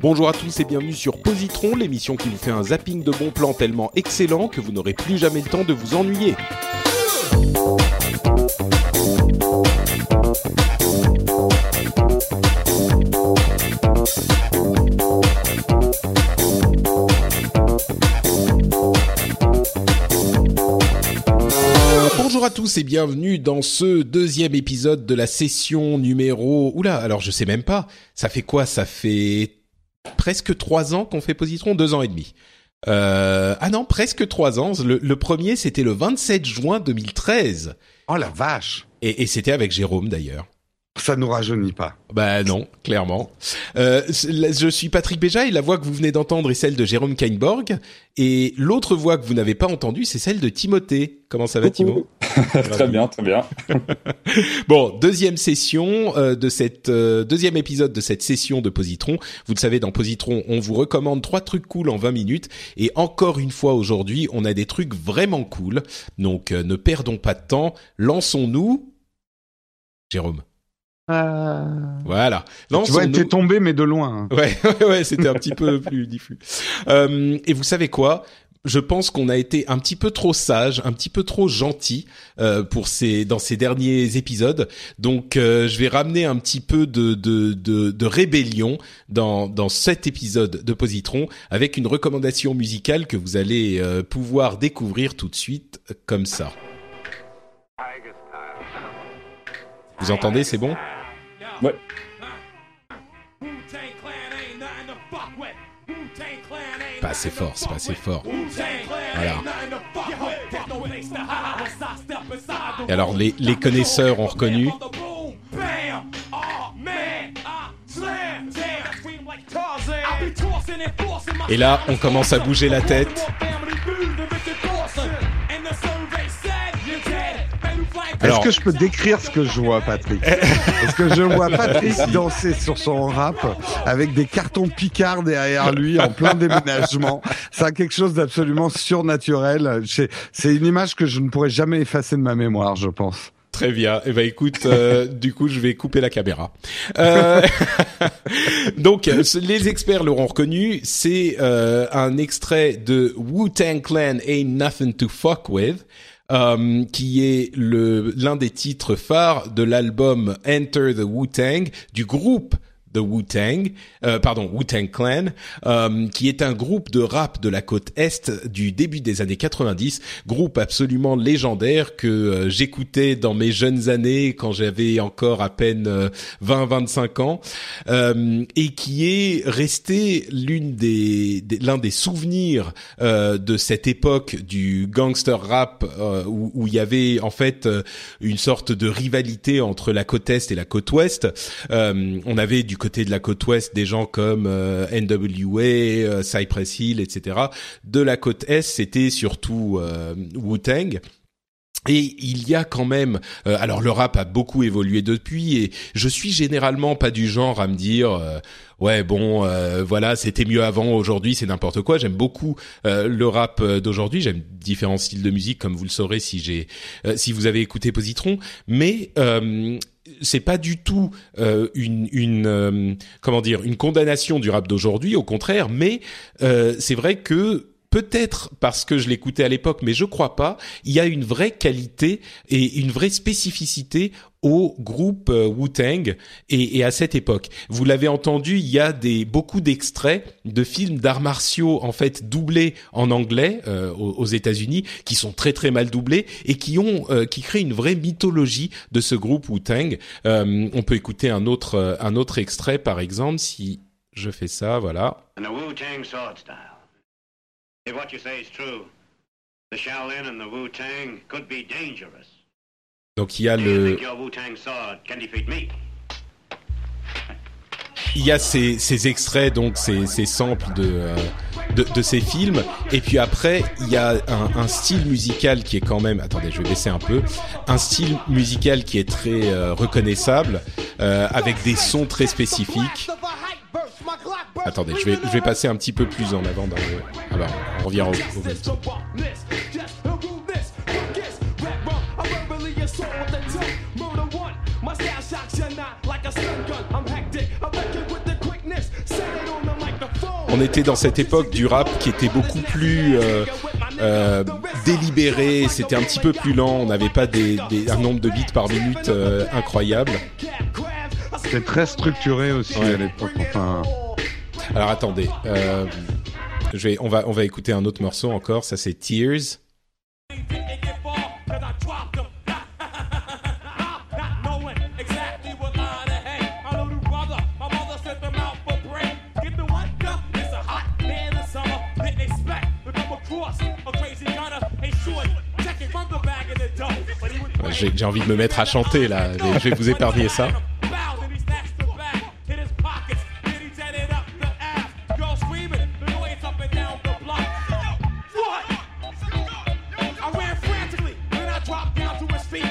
Bonjour à tous et bienvenue sur Positron, l'émission qui vous fait un zapping de bons plans tellement excellent que vous n'aurez plus jamais le temps de vous ennuyer. Bonjour à tous et bienvenue dans ce deuxième épisode de la session numéro... Oula, alors je sais même pas, ça fait quoi? Ça fait presque trois ans qu'on fait Positron, deux ans et demi. Euh, ah non, presque trois ans. Le, le premier, c'était le 27 juin 2013. Oh la vache Et, et c'était avec Jérôme d'ailleurs. Ça nous rajeunit pas. Bah non, clairement. Euh, je suis Patrick Béja et la voix que vous venez d'entendre est celle de Jérôme Kainborg. Et l'autre voix que vous n'avez pas entendue, c'est celle de Timothée. Comment ça va, Timo? Très bien, très bien. Bon, deuxième session euh, de cette euh, deuxième épisode de cette session de Positron. Vous le savez, dans Positron, on vous recommande trois trucs cool en 20 minutes. Et encore une fois aujourd'hui, on a des trucs vraiment cool. Donc, euh, ne perdons pas de temps. Lançons-nous. Jérôme. Voilà. Tu vois, t'es tombé, mais de loin. Ouais, ouais, ouais, c'était un petit peu plus diffus. Euh, et vous savez quoi? Je pense qu'on a été un petit peu trop sage, un petit peu trop gentil euh, pour ces dans ces derniers épisodes. Donc, euh, je vais ramener un petit peu de de de, de rébellion dans dans cet épisode de Positron avec une recommandation musicale que vous allez euh, pouvoir découvrir tout de suite euh, comme ça. Vous entendez, c'est bon? Ouais. Pas assez fort, c'est pas assez fort. Voilà. Et alors les, les connaisseurs ont reconnu. Et là, on commence à bouger la tête. Est-ce que je peux décrire ce que je vois, Patrick Est-ce que je vois Patrick danser sur son rap avec des cartons Picard derrière lui en plein déménagement Ça a quelque chose d'absolument surnaturel. C'est une image que je ne pourrais jamais effacer de ma mémoire, je pense. Très bien. Eh ben écoute, euh, du coup, je vais couper la caméra. Euh, donc, les experts l'auront reconnu. C'est euh, un extrait de Wu-Tang Clan Ain't Nothing to Fuck With. Euh, qui est l'un des titres phares de l'album Enter the Wu-Tang du groupe The Wu-Tang, euh, pardon, Wu-Tang Clan, euh, qui est un groupe de rap de la côte est du début des années 90, groupe absolument légendaire que euh, j'écoutais dans mes jeunes années quand j'avais encore à peine 20-25 ans, euh, et qui est resté l'une des, l'un des souvenirs euh, de cette époque du gangster rap euh, où, où il y avait en fait euh, une sorte de rivalité entre la côte est et la côte ouest. Euh, on avait du côté de la côte ouest des gens comme euh, NWA, euh, Cypress Hill, etc. De la côte est, c'était surtout euh, Wu-Tang. Et il y a quand même, alors le rap a beaucoup évolué depuis, et je suis généralement pas du genre à me dire, ouais bon, voilà, c'était mieux avant, aujourd'hui c'est n'importe quoi. J'aime beaucoup le rap d'aujourd'hui. J'aime différents styles de musique, comme vous le saurez si j'ai, si vous avez écouté Positron, mais c'est pas du tout euh, une, euh, comment dire une condamnation du rap d'aujourd'hui, au contraire. Mais euh, c'est vrai que peut-être parce que je l'écoutais à l'époque, mais je crois pas, il y a une vraie qualité et une vraie spécificité au groupe euh, Wu-Tang et, à cette époque. Vous l'avez entendu, il y a des beaucoup d'extraits de films d'arts martiaux en fait doublés en anglais euh, aux, États-Unis, qui sont très très mal doublés et qui ont euh, qui créent une vraie mythologie de ce groupe Wu-Tang. Euh, on peut écouter un autre un autre extrait par exemple si je fais ça, voilà. and the Wu Tang sword style. If what you say is true, the Shaolin and the Wu Tang could be dangerous. Donc il y a le il y a ces, ces extraits, donc ces, ces samples de, euh, de, de ces films, et puis après il y a un, un, style musical qui est quand même, attendez, je vais baisser un peu, un style musical qui est très euh, reconnaissable, euh, avec des sons très spécifiques. Attendez, je vais je vais passer un petit peu plus en avant dans le. Alors, on revient au, on était dans cette époque du rap qui était beaucoup plus euh, euh, délibéré, c'était un petit peu plus lent, on n'avait pas des, des, un nombre de bits par minute euh, incroyable. C'était très structuré aussi ouais. à l'époque. Enfin... Alors attendez, euh, je vais, on va, on va écouter un autre morceau encore. Ça c'est Tears. J'ai envie de me mettre à chanter là. Je vais vous épargner ça.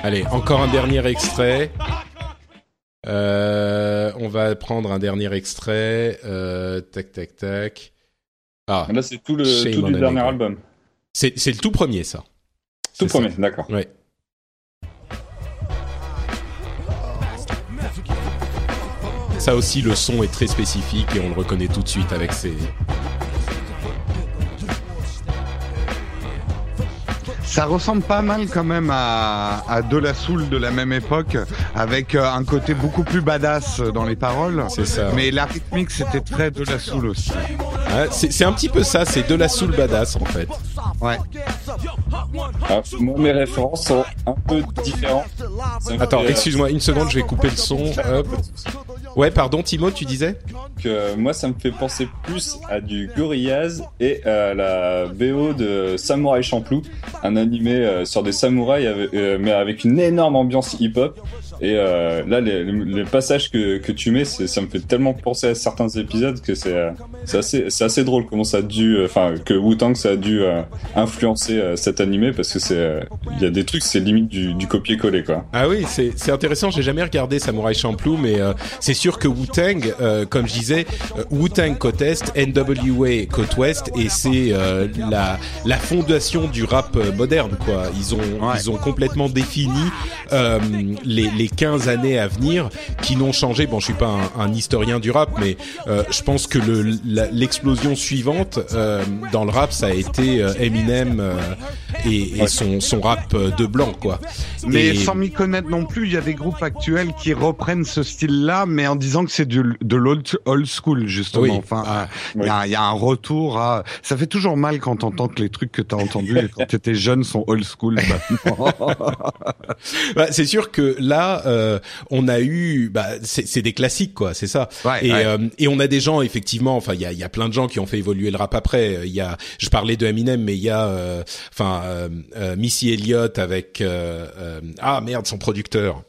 Allez, encore un dernier extrait. Euh, on va prendre un dernier extrait. Euh, tac, tac, tac. Ah, là, c'est tout le tout du dernier album. C'est le tout premier, ça. Tout premier, d'accord. Ouais. Ça aussi, le son est très spécifique et on le reconnaît tout de suite avec ses. Ça ressemble pas mal quand même à, à De La Soul de la même époque, avec euh, un côté beaucoup plus badass dans les paroles. C'est ça. Mais la rythmique, c'était très De La Soul aussi. C'est un petit peu ça, c'est De La Soul badass en fait. Ouais. Ah, moi, mes références sont un peu différentes. Attends, excuse-moi une seconde, je vais couper le son. Hop. Ouais, pardon, Timo, tu disais que moi, ça me fait penser plus à du Gorillaz et à la BO de Samurai Champloo, un animé euh, sur des samouraïs, euh, mais avec une énorme ambiance hip-hop. Et euh, là, les, les, passages que, que tu mets, ça me fait tellement penser à certains épisodes que c'est euh, assez, assez drôle comment ça a dû, enfin, que Wu-Tang ça a dû euh, influencer cet animé parce que c'est, il y a des trucs, c'est limite du, du copier-coller quoi. Ah oui, c'est intéressant. J'ai jamais regardé Samurai Champloo, mais c'est sûr que Wu-Tang, comme je disais, Wu-Tang côte est, NWA côte ouest, et c'est la la fondation du rap moderne quoi. Ils ont ouais. ils ont complètement défini les, les 15 années à venir qui n'ont changé. Bon, je suis pas un, un historien du rap, mais euh, je pense que l'explosion suivante euh, dans le rap, ça a été euh, Eminem et, et son, son rap de blanc, quoi. Mais et... sans m'y connaître non plus, il y a des groupes actuels qui reprennent ce style-là, mais en disant que c'est de l'old old school justement. Oui. Enfin, Ah, il y, y a un retour à. Ça fait toujours mal quand t'entends que les trucs que t'as entendus quand t'étais jeune sont old school. maintenant. bah, c'est sûr que là, euh, on a eu, bah, c'est des classiques quoi, c'est ça. Ouais, et, ouais. euh, et on a des gens effectivement, enfin il y a, il y a plein de gens qui ont fait évoluer le rap après. Il y a, je parlais de Eminem, mais il y a, euh, enfin Missy Elliott avec, euh, euh, ah merde, son producteur.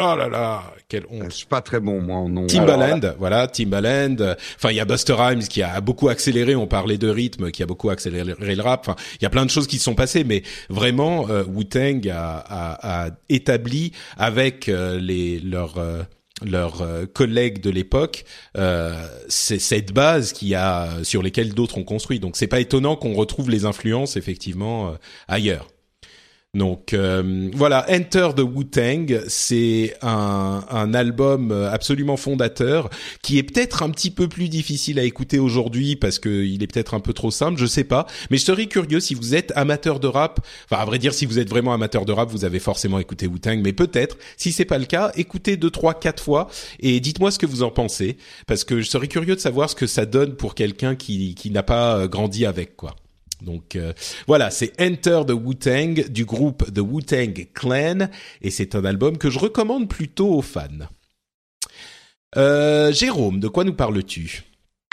Oh là là, quelle honte. Je suis pas très bon moi en nom. Timbaland, voilà, Timbaland. Enfin, il y a Buster Rhymes qui a beaucoup accéléré. On parlait de rythme, qui a beaucoup accéléré le rap. Enfin, il y a plein de choses qui se sont passées, mais vraiment, euh, Wu-Tang a, a, a, établi avec euh, les leurs euh, leurs euh, collègues de l'époque, euh, c'est cette base qui a sur lesquelles d'autres ont construit. Donc, c'est pas étonnant qu'on retrouve les influences effectivement euh, ailleurs. Donc euh, voilà, Enter the Wu-Tang, c'est un, album absolument fondateur qui est peut-être un petit peu plus difficile à écouter aujourd'hui parce que il est peut-être un peu trop simple, je sais pas. Mais je serais curieux si vous êtes amateur de rap. Enfin, à vrai dire, si vous êtes vraiment amateur de rap, vous avez forcément écouté Wu-Tang. Mais peut-être, si c'est pas le cas, écoutez deux, trois, quatre fois et dites-moi ce que vous en pensez parce que je serais curieux de savoir ce que ça donne pour quelqu'un qui qui n'a pas grandi avec quoi. Donc euh, voilà, c'est Enter the Wu-Tang du groupe The Wu-Tang Clan et c'est un album que je recommande plutôt aux fans. Euh, Jérôme, de quoi nous parles-tu?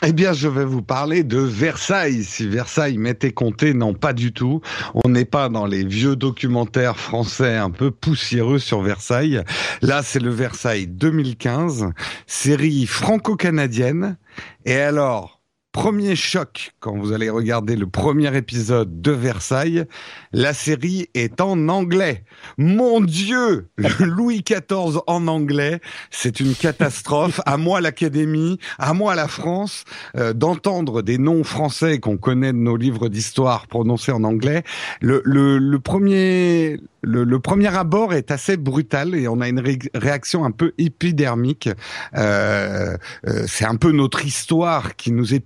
Eh bien, je vais vous parler de Versailles. Si Versailles m'était compté, non, pas du tout. On n'est pas dans les vieux documentaires français un peu poussiéreux sur Versailles. Là, c'est le Versailles 2015, série franco-canadienne. Et alors, Premier choc quand vous allez regarder le premier épisode de Versailles, la série est en anglais. Mon Dieu, Louis XIV en anglais, c'est une catastrophe. À moi l'Académie, à moi la France, euh, d'entendre des noms français qu'on connaît de nos livres d'histoire prononcés en anglais. Le, le, le premier le, premier abord est assez brutal et on a une réaction un peu épidermique. Euh, euh, c'est un peu notre histoire qui nous est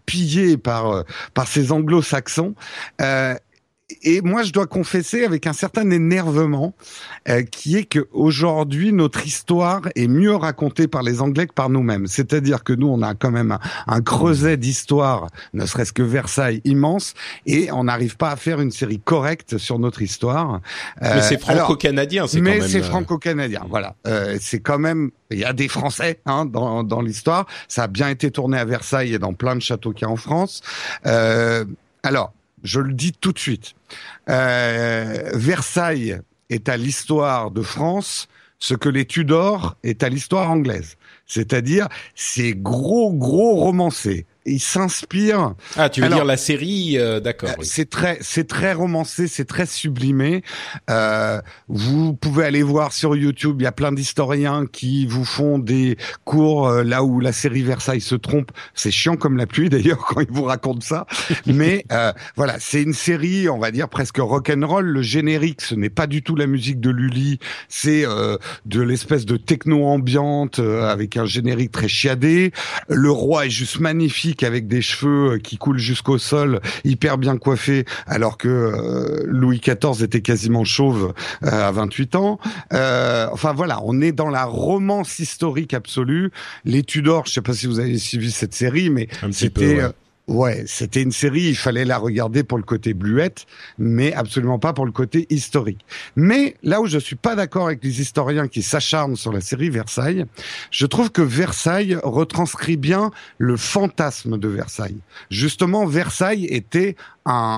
euh, par ces anglo-saxons et moi, je dois confesser avec un certain énervement, euh, qui est que aujourd'hui notre histoire est mieux racontée par les Anglais que par nous-mêmes. C'est-à-dire que nous, on a quand même un, creuset d'histoire, ne serait-ce que Versailles, immense, et on n'arrive pas à faire une série correcte sur notre histoire. Euh, mais c'est franco-canadien, c'est. Mais c'est euh, franco-canadien, voilà. c'est quand même. Il y a des Français hein, dans, dans l'histoire. Ça a bien été tourné à Versailles et dans plein de châteaux qu'il y a en France. alors, je le dis tout de suite. Euh, Versailles est à l'histoire de France ce que les Tudors est à l'histoire anglaise. C'est-à-dire, c'est gros, gros romancé il s'inspire. Ah, tu veux dire la série, euh, d'accord. Oui. C'est très, c'est très romancé, c'est très sublimé. Euh, vous pouvez aller voir sur YouTube, il y a plein d'historiens qui vous font des cours euh, là où la série Versailles se trompe. C'est chiant comme la pluie d'ailleurs quand ils vous racontent ça. Mais euh, voilà, c'est une série, on va dire presque rock and roll. Le générique, ce n'est pas du tout la musique de Lully, c'est euh, de l'espèce de techno ambiante avec un générique très chiadé. Le roi est juste magnifique avec des cheveux euh, qui coulent jusqu'au sol, hyper bien coiffé, alors que euh, Louis XIV était quasiment chauve euh, à 28 ans. enfin voilà, on est dans la romance historique absolue. Les Tudors, je sais pas si vous avez suivi cette série, mais c'était Ouais, c'était une série, il fallait la regarder pour le côté bluette, mais absolument pas pour le côté historique. Mais là où je suis pas d'accord avec les historiens qui s'acharnent sur la série Versailles, je trouve que Versailles retranscrit bien le fantasme de Versailles. Justement, Versailles était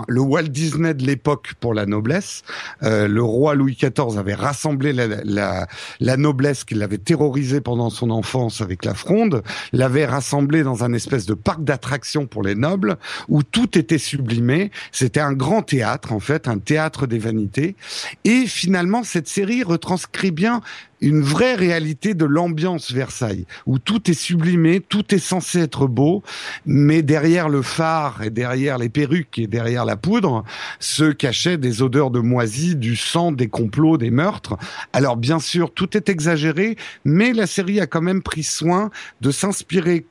le Walt Disney de l'époque pour la noblesse. Euh, le roi Louis XIV avait rassemblé la, la, la noblesse qu'il avait terrorisée pendant son enfance avec la fronde, l'avait rassemblé dans un espèce de parc d'attractions pour les nobles où tout était sublimé. C'était un grand théâtre en fait, un théâtre des vanités. Et finalement, cette série retranscrit bien une vraie réalité de l'ambiance Versailles, où tout est sublimé, tout est censé être beau, mais derrière le phare et derrière les perruques et derrière la poudre se cachaient des odeurs de moisie, du sang, des complots, des meurtres. Alors bien sûr, tout est exagéré, mais la série a quand même pris soin de s'inspirer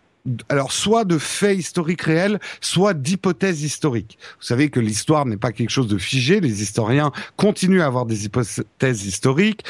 alors soit de faits historiques réels, soit d'hypothèses historiques. Vous savez que l'histoire n'est pas quelque chose de figé, les historiens continuent à avoir des hypothèses historiques.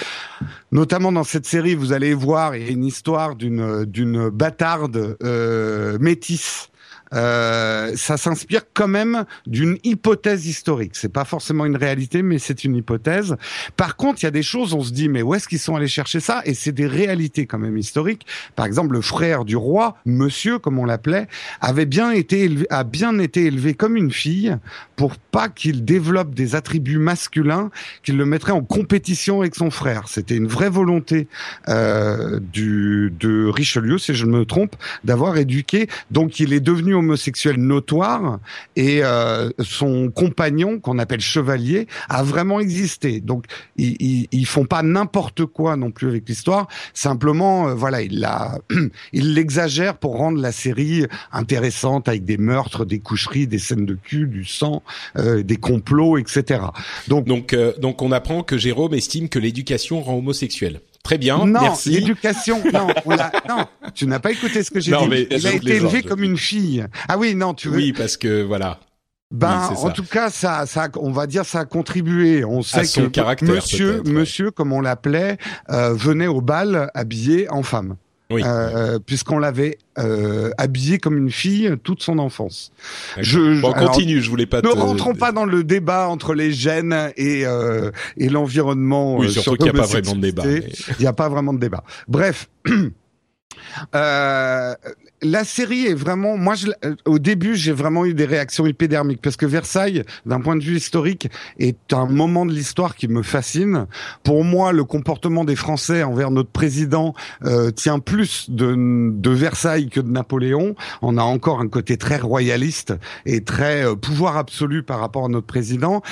Notamment dans cette série, vous allez voir, il y a une histoire d'une d'une bâtarde euh, métisse euh, ça s'inspire quand même d'une hypothèse historique. C'est pas forcément une réalité, mais c'est une hypothèse. Par contre, il y a des choses, on se dit, mais où est-ce qu'ils sont allés chercher ça? Et c'est des réalités quand même historiques. Par exemple, le frère du roi, Monsieur, comme on l'appelait, avait bien été a bien été élevé comme une fille pour pas qu'il développe des attributs masculins qu'il le mettrait en compétition avec son frère. C'était une vraie volonté euh, du de Richelieu, si je ne me trompe, d'avoir éduqué. Donc, il est devenu homosexuel notoire et euh, son compagnon, qu'on appelle chevalier, a vraiment existé. Donc ils, font pas n'importe quoi non plus avec l'histoire. Simplement, euh, voilà, il la, l'exagère pour rendre la série intéressante avec des meurtres, des coucheries, des scènes de cul, du sang, euh, des complots, etc. Donc donc donc on apprend que Jérôme estime que l'éducation rend homosexuel. Très bien, non, merci. l'éducation, non, non, tu n'as pas écouté ce que j'ai dit. Mais il a été élevé comme une fille. Ah oui, non, tu veux. Oui, parce que voilà. Ben, en tout cas, ça, ça, on va dire, ça a contribué. On sait que Monsieur, Monsieur, comme on l'appelait, euh, venait au bal habillé en femme. Oui. Euh, puisqu'on l'avait euh, habillé comme une fille toute son enfance. Je, bon, continue, je voulais pas. Ne rentrons pas dans le débat entre les gènes et euh, et l'environnement. Oui, surtout qu'il n'y a pas vraiment de débat. Il n'y a pas vraiment de débat. Bref. Euh, la série est vraiment, moi, je, euh, au début, j'ai vraiment eu des réactions épidermiques parce que Versailles, d'un point de vue historique, est un moment de l'histoire qui me fascine. Pour moi, le comportement des Français envers notre président euh, tient plus de, de Versailles que de Napoléon. On a encore un côté très royaliste et très euh, pouvoir absolu par rapport à notre président.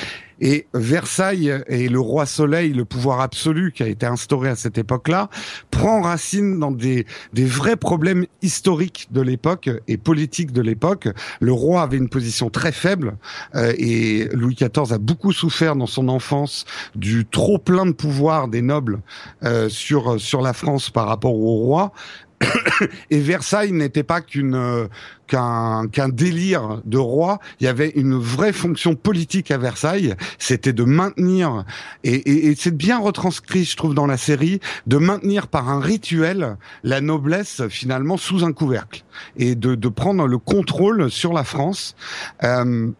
Et Versailles et le roi Soleil, le pouvoir absolu qui a été instauré à cette époque-là, prend racine dans des, des vrais problèmes historiques de l'époque et politiques de l'époque. Le roi avait une position très faible euh, et Louis XIV a beaucoup souffert dans son enfance du trop plein de pouvoir des nobles euh, sur sur la France par rapport au roi. et Versailles n'était pas qu'une euh, qu'un qu'un délire de roi. Il y avait une vraie fonction politique à Versailles. C'était de maintenir et, c'est bien retranscrit, je trouve, dans la série, de maintenir par un rituel la noblesse finalement sous un couvercle et de, de prendre le contrôle sur la France. Euh,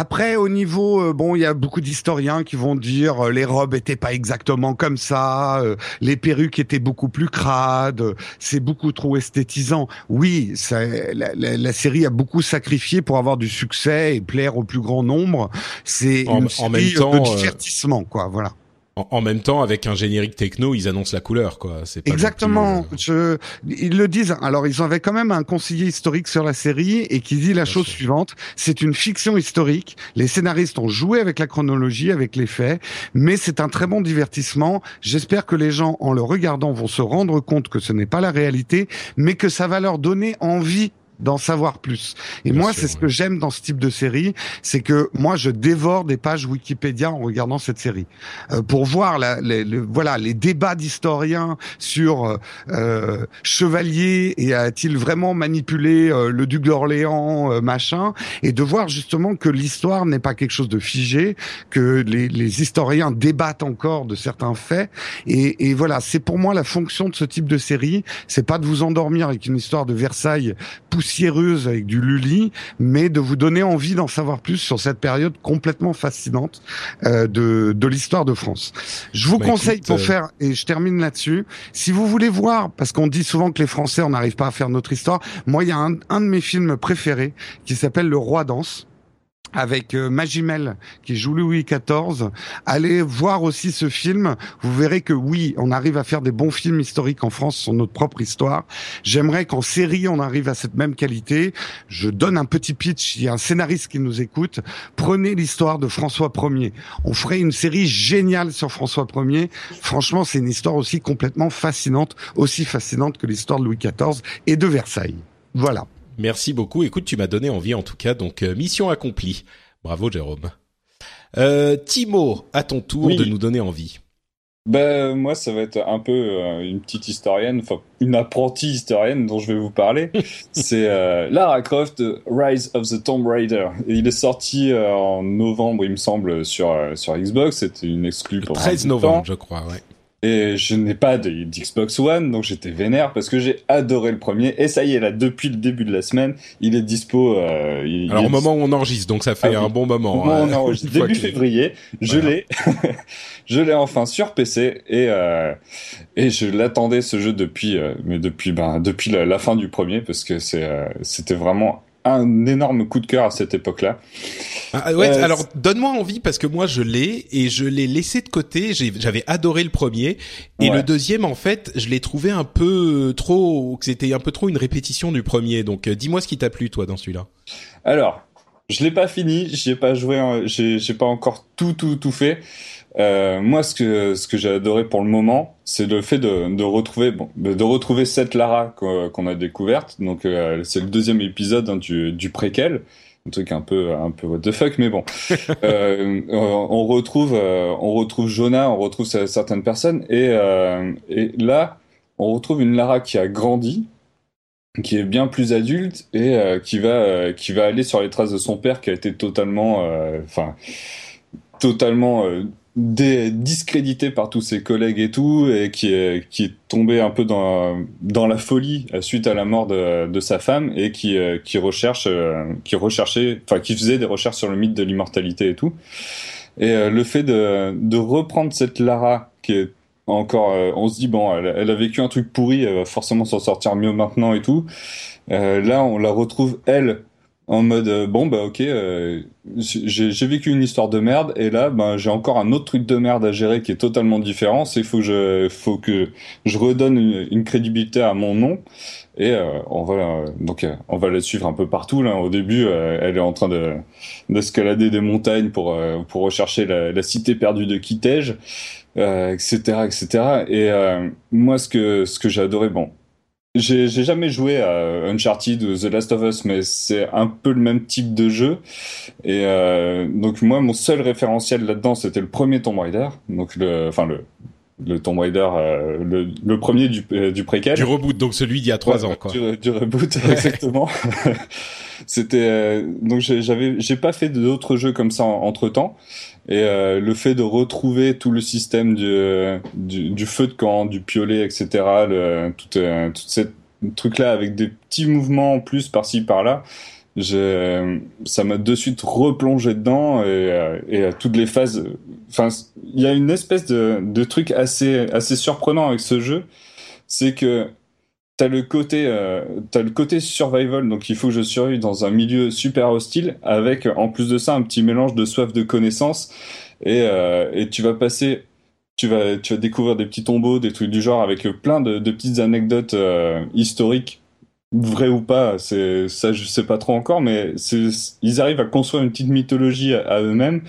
après, au niveau, euh, bon, il y a beaucoup d'historiens qui vont dire euh, les robes étaient pas exactement comme ça, euh, les perruques étaient beaucoup plus crades, euh, c'est beaucoup trop esthétisant. Oui, ça, la, la- la série a beaucoup sacrifié pour avoir du succès et plaire au plus grand nombre. C'est En- une en série même temps, de divertissement, quoi. Voilà. En, en même temps, avec un générique techno, ils annoncent la couleur, quoi. C'est Exactement. plus, euh, Je, ils le disent. Alors, ils avaient quand même un conseiller historique sur la série et qui dit la chose sûr. suivante c'est une fiction historique. Les scénaristes ont joué avec la chronologie, avec les faits, mais c'est un très bon divertissement. J'espère que les gens, en le regardant, vont se rendre compte que ce n'est pas la réalité, mais que ça va leur donner envie d'en savoir plus. Et Bien moi, c'est ce que j'aime dans ce type de série, c'est que moi, je dévore des pages Wikipédia en regardant cette série. Euh, pour voir la, les, le- voilà les débats d'historiens sur euh, euh, Chevalier et a-t-il vraiment manipulé euh, le duc d'Orléans euh, machin et de voir justement que l'histoire n'est pas quelque chose de figé, que les, les historiens débattent encore de certains faits. Et, et voilà c'est pour moi la fonction de ce type de série, c'est pas de vous endormir avec une histoire de Versailles poussiéreuse avec du Lully, mais de vous donner envie d'en savoir plus sur cette période complètement fascinante euh, de, de l'histoire de France. Je vous Bah, conseille écoute, pour euh, faire, et je termine là-dessus, si vous voulez voir, parce qu'on dit souvent que les Français, on n'arrive pas à faire notre histoire, moi, il y a un, un de mes films préférés qui s'appelle Le Roi danse avec euh, Magimel qui joue Louis XIV. Allez voir aussi ce film. Vous verrez que oui, on arrive à faire des bons films historiques en France sur notre propre histoire. J'aimerais qu'en série, on arrive à cette même qualité. Je donne un petit pitch. Il y a un scénariste qui nous écoute. Prenez l'histoire de François Ier. On ferait une série géniale sur François Ier. Franchement, c'est une histoire aussi complètement fascinante, aussi fascinante que l'histoire de Louis XIV et de Versailles. Voilà. Merci beaucoup. Écoute, tu m'as donné envie en tout cas. Donc euh, mission accomplie. Bravo, Jérôme. Euh, Timo, à ton tour Oui. de nous donner envie. Bah, moi, ça va être un peu euh, une petite historienne, enfin, une apprentie historienne dont je vais vous parler. C'est euh, Lara Croft, Rise of the Tomb Raider. Et il est sorti euh, en novembre, il me semble, sur, euh, sur Xbox. C'était une exclue Le pendant 13 un bout de novembre, temps. je crois. Ouais. Et je n'ai pas de- d'Xbox One, donc j'étais vénère parce que j'ai adoré le premier. Et ça y est, là, depuis le début de la semaine, il est dispo. Euh, il, Alors au moment où on enregistre, donc ça fait Ah oui. un bon moment. Au moment où hein. on enregistre, début février, je Voilà. l'ai, je l'ai enfin sur PC et euh, et je l'attendais ce jeu depuis, euh, mais depuis ben depuis la, la fin du premier parce que c'est euh, c'était vraiment un énorme coup de cœur à cette époque-là. Ah, ouais, Euh, alors donne-moi envie parce que moi je l'ai et je l'ai laissé de côté. J'avais adoré le premier et Ouais. le deuxième en fait, je l'ai trouvé un peu trop, que c'était un peu trop une répétition du premier. Donc euh, dis-moi ce qui t'a plu toi dans celui-là. Alors, je l'ai pas fini, j'ai pas joué, j'ai j'ai pas encore tout tout tout fait. Euh, moi, ce que ce que j'ai adoré pour le moment, c'est le fait de, de retrouver bon, de retrouver cette Lara qu'on a découverte. Donc, euh, c'est le deuxième épisode hein, du du préquel, un truc un peu un peu what the fuck, mais bon. euh, on retrouve euh, on retrouve Jonah, on retrouve ce- certaines personnes et euh, et là, on retrouve une Lara qui a grandi qui est bien plus adulte et euh, qui va euh, qui va aller sur les traces de son père qui a été totalement euh, enfin totalement euh, dé- discrédité par tous ses collègues et tout et qui est qui est tombé un peu dans dans la folie euh, suite à la mort de, de sa femme et qui euh, qui recherche euh, qui recherchait enfin qui faisait des recherches sur le mythe de l'immortalité et tout et le fait de de reprendre cette Lara qui est encore, on se dit bon, elle, elle, a vécu un truc pourri, elle va forcément s'en sortir mieux maintenant et tout. Euh, là, on la retrouve elle en mode euh, bon bah ok, euh, j'ai vécu une histoire de merde et là, ben j'ai encore un autre truc de merde à gérer qui est totalement différent. C'est faut que je, faut que je redonne une, une crédibilité à mon nom. Et euh, on va donc on va la suivre un peu partout là. Au début, elle est en train de d'escalader des montagnes pour pour rechercher la, la cité perdue de Kitej euh, etc., etc. Et euh, moi, ce que ce que j'ai adoré, bon, j'ai jamais joué à Uncharted ou The Last of Us, mais c'est un peu le même type de jeu. Et euh, donc moi, mon seul référentiel là-dedans, c'était le premier Tomb Raider, donc le, enfin le le Tomb Raider, euh, le, le, premier du, euh, du préquel. Du reboot, donc celui d'il y a trois ans, quoi. Du, du reboot, exactement. C'était euh, donc j'avais, j'ai pas fait d'autres jeux comme ça entre temps. Et euh, le fait de retrouver tout le système du, du, du, feu de camp, du piolet, etc., le, tout, euh, tout ce truc-là avec des petits mouvements en plus par-ci par-là, ça m'a de suite replongé dedans et, euh, et à toutes les phases. Enfin, il y a une espèce de, truc assez assez surprenant avec ce jeu, c'est que t'as le côté euh, t'as le côté survival donc il faut que je survive dans un milieu super hostile avec en plus de ça un petit mélange de soif de connaissance et euh, et tu vas passer tu vas tu vas découvrir des petits tombeaux des trucs du genre avec plein de, de petites anecdotes euh, historiques vrai ou pas, c'est ça je sais pas trop encore, mais ils arrivent à construire une petite mythologie à, à eux-mêmes.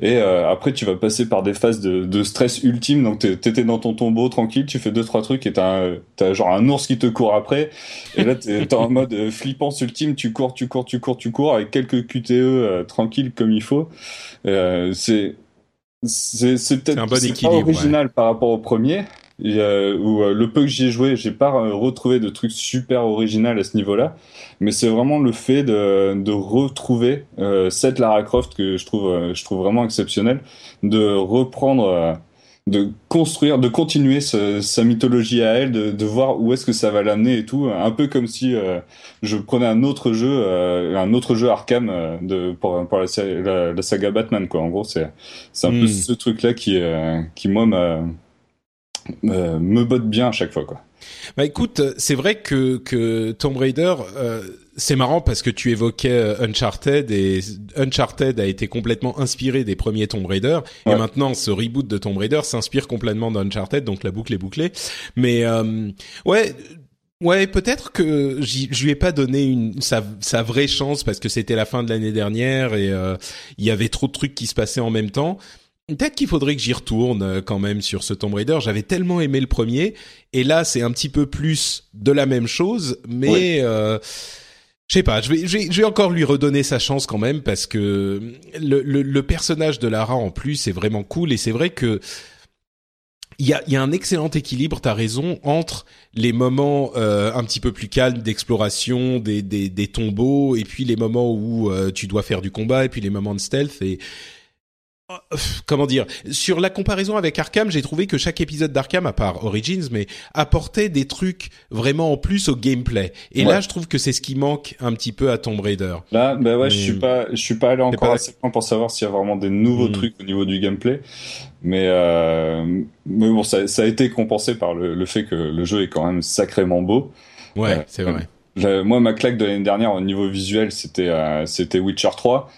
Et euh, après, tu vas passer par des phases de, de stress ultime. Donc t'étais dans ton tombeau tranquille, tu fais deux trois trucs et t'as as genre un ours qui te court après. Et là t'es en mode euh, flippance ultime, tu cours, tu cours, tu cours, tu cours avec quelques QTE euh, tranquilles comme il faut. Euh, c'est c'est peut-être un bon original ouais. par rapport au premier, et, euh, où euh, le peu que j'y ai joué, j'ai pas retrouvé de trucs super original à ce niveau-là, mais c'est vraiment le fait de, de retrouver euh, cette Lara Croft que je trouve, euh, je trouve vraiment exceptionnel, de reprendre, euh, de construire, de continuer ce, sa mythologie à elle, de, de voir où est-ce que ça va l'amener et tout, un peu comme si euh, je prenais un autre jeu, un autre jeu Arkham de pour, pour la, la, la, saga Batman quoi. En gros, c'est c'est un peu ce truc-là qui qui moi m'a euh, me botte bien à chaque fois quoi. Bah écoute, c'est vrai que que Tomb Raider euh, c'est marrant parce que tu évoquais euh, Uncharted et Uncharted a été complètement inspiré des premiers Tomb Raider ouais. et maintenant ce reboot de Tomb Raider s'inspire complètement d'Uncharted donc la boucle est bouclée. Mais euh, ouais, Ouais, peut-être que je lui ai pas donné une sa, sa vraie chance parce que c'était la fin de l'année dernière et euh, il y avait trop de trucs qui se passaient en même temps. Peut-être qu'il faudrait que j'y retourne euh, quand même sur ce Tomb Raider. J'avais tellement aimé le premier, et là c'est un petit peu plus de la même chose, mais euh, je sais pas. Je vais, je vais, je vais encore lui redonner sa chance quand même parce que le, le, le personnage de Lara en plus est vraiment cool, et c'est vrai que il y a, y a, un excellent équilibre, t'as raison, entre les moments euh, un petit peu plus calmes d'exploration des, des, des, tombeaux et puis les moments où euh, tu dois faire du combat et puis les moments de stealth et comment dire? Sur la comparaison avec Arkham j'ai trouvé que chaque épisode d'Arkham à part Origins mais apportait des trucs vraiment en plus au gameplay. Et ouais. là je trouve que c'est ce qui manque un petit peu à Tomb Raider. Là bah ouais mais... je suis pas je suis pas allé encore assez loin pour savoir s'il y a vraiment des nouveaux mmh. trucs au niveau du gameplay. Mais euh, mais bon ça, ça, a été compensé par le, le, fait que le jeu est quand même sacrément beau. Ouais euh, c'est vrai. moi ma claque de l'année dernière au niveau visuel c'était euh, c'était Witcher 3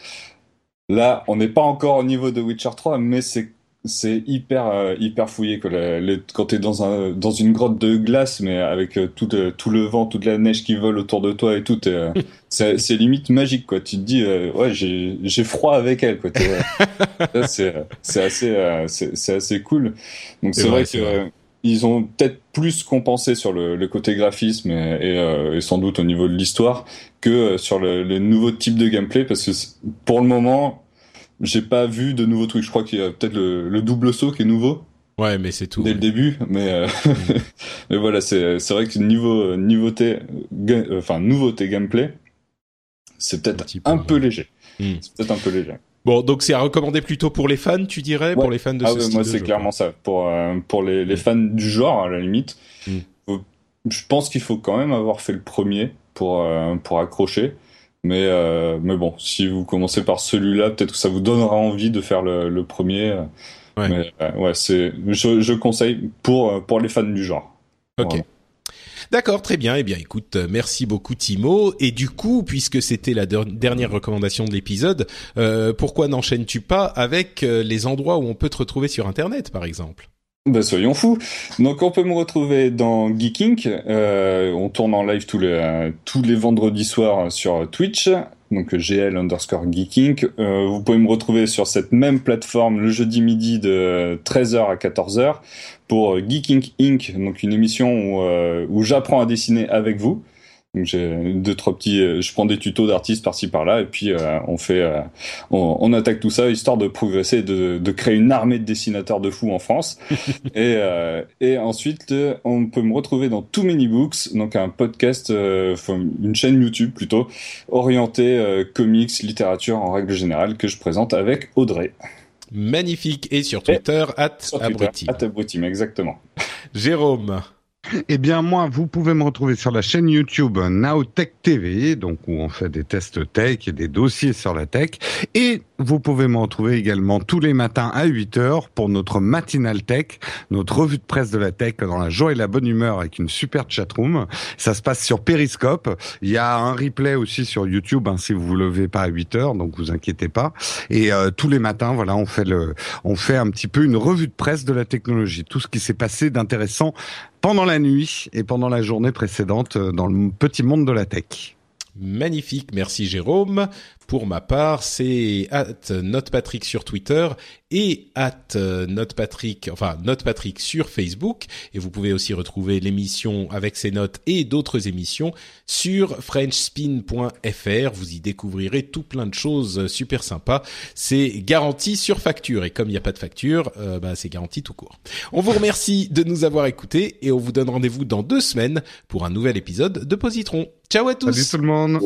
Là, on n'est pas encore au niveau de Witcher 3, mais c'est c'est hyper euh, hyper fouillé que les, quand t'es dans un dans une grotte de glace, mais avec euh, tout euh, tout le vent, toute la neige qui vole autour de toi et tout, c'est c'est limite magique quoi. Tu te dis ouais j'ai j'ai froid avec elle quoi. c'est c'est assez c'est assez cool. Donc c'est vrai, vrai que. Ils ont peut-être plus compensé sur le, le côté graphisme et, et, et, sans doute au niveau de l'histoire que sur le, le nouveau type de gameplay parce que pour le moment j'ai pas vu de nouveaux trucs. Je crois qu'il y a peut-être le, le, double saut qui est nouveau. Ouais, mais c'est tout. Dès ouais. le début, mais euh, mm. mais voilà, c'est c'est vrai que niveau nouveauté, enfin nouveauté gameplay, c'est peut-être un, un, peu léger. Mm. C'est peut-être un peu léger. Bon, donc c'est à recommander plutôt pour les fans, tu dirais, ouais. pour les fans de ah ce ouais, style Moi, c'est clairement ça. Pour euh, pour les, les fans du genre, à la limite, Mm. faut- je pense qu'il faut quand même avoir fait le premier pour euh, pour accrocher. Mais, euh, mais bon, si vous commencez par celui-là, peut-être que ça vous donnera envie de faire le, le premier. Ouais. Mais euh, ouais, c'est je, je conseille pour euh, pour les fans du genre. Ok. Voilà. D'accord, très bien. Eh bien, écoute, euh, merci beaucoup Timo. Et du coup, puisque c'était la der- dernière recommandation de l'épisode, euh, pourquoi n'enchaînes-tu pas avec euh, les endroits où on peut te retrouver sur Internet, par exemple? Bah soyons fous. Donc on peut me retrouver dans Geeking. Euh, on tourne en live tous les tous les vendredis soirs sur Twitch. Donc GL underscore Geeking. Euh, vous pouvez me retrouver sur cette même plateforme le jeudi midi de 13h à 14h pour euh, Geeking Inc. Donc une émission où, euh, où j'apprends à dessiner avec vous. Donc j'ai deux trois petits, euh, je prends des tutos d'artistes par-ci par-là et puis euh, on fait, euh, on, on attaque tout ça histoire de progresser, de, de créer une armée de dessinateurs de fous en France. et, euh, et ensuite on peut me retrouver dans Too Many Books, donc un podcast, une chaîne YouTube plutôt orientée comics, littérature en règle générale que je présente avec Audrey. Magnifique. Et sur Twitter, at Abruti. at Abrutim, exactement. Jérôme. Eh bien, moi, vous pouvez me retrouver sur la chaîne YouTube Nowtech TV, donc où on fait des tests tech et des dossiers sur la tech. Et vous pouvez me retrouver également tous les matins à 8 heures pour notre matinal tech, notre revue de presse de la tech dans la joie et la bonne humeur avec une super chatroom. Ça se passe sur Periscope. Il y a un replay aussi sur YouTube hein, si vous vous levez pas à 8 heures, donc vous inquiétez pas. Et euh, tous les matins, voilà, on fait le, on fait un petit peu une revue de presse de la technologie, tout ce qui s'est passé d'intéressant pendant la nuit et pendant la journée précédente euh, dans le petit monde de la tech. Magnifique, merci Jérôme. Pour ma part, c'est at NotePatrick sur Twitter et at NotePatrick, enfin NotePatrick sur Facebook. Et vous pouvez aussi retrouver l'émission avec ses notes et d'autres émissions sur FrenchSpin.fr. Vous y découvrirez tout plein de choses super sympas. C'est garanti sur facture et comme il n'y a pas de facture, euh, bah, c'est garanti tout court. On vous remercie de nous avoir écoutés et on vous donne rendez-vous dans deux semaines pour un nouvel épisode de Positron. Ciao à tous. Salut tout le monde.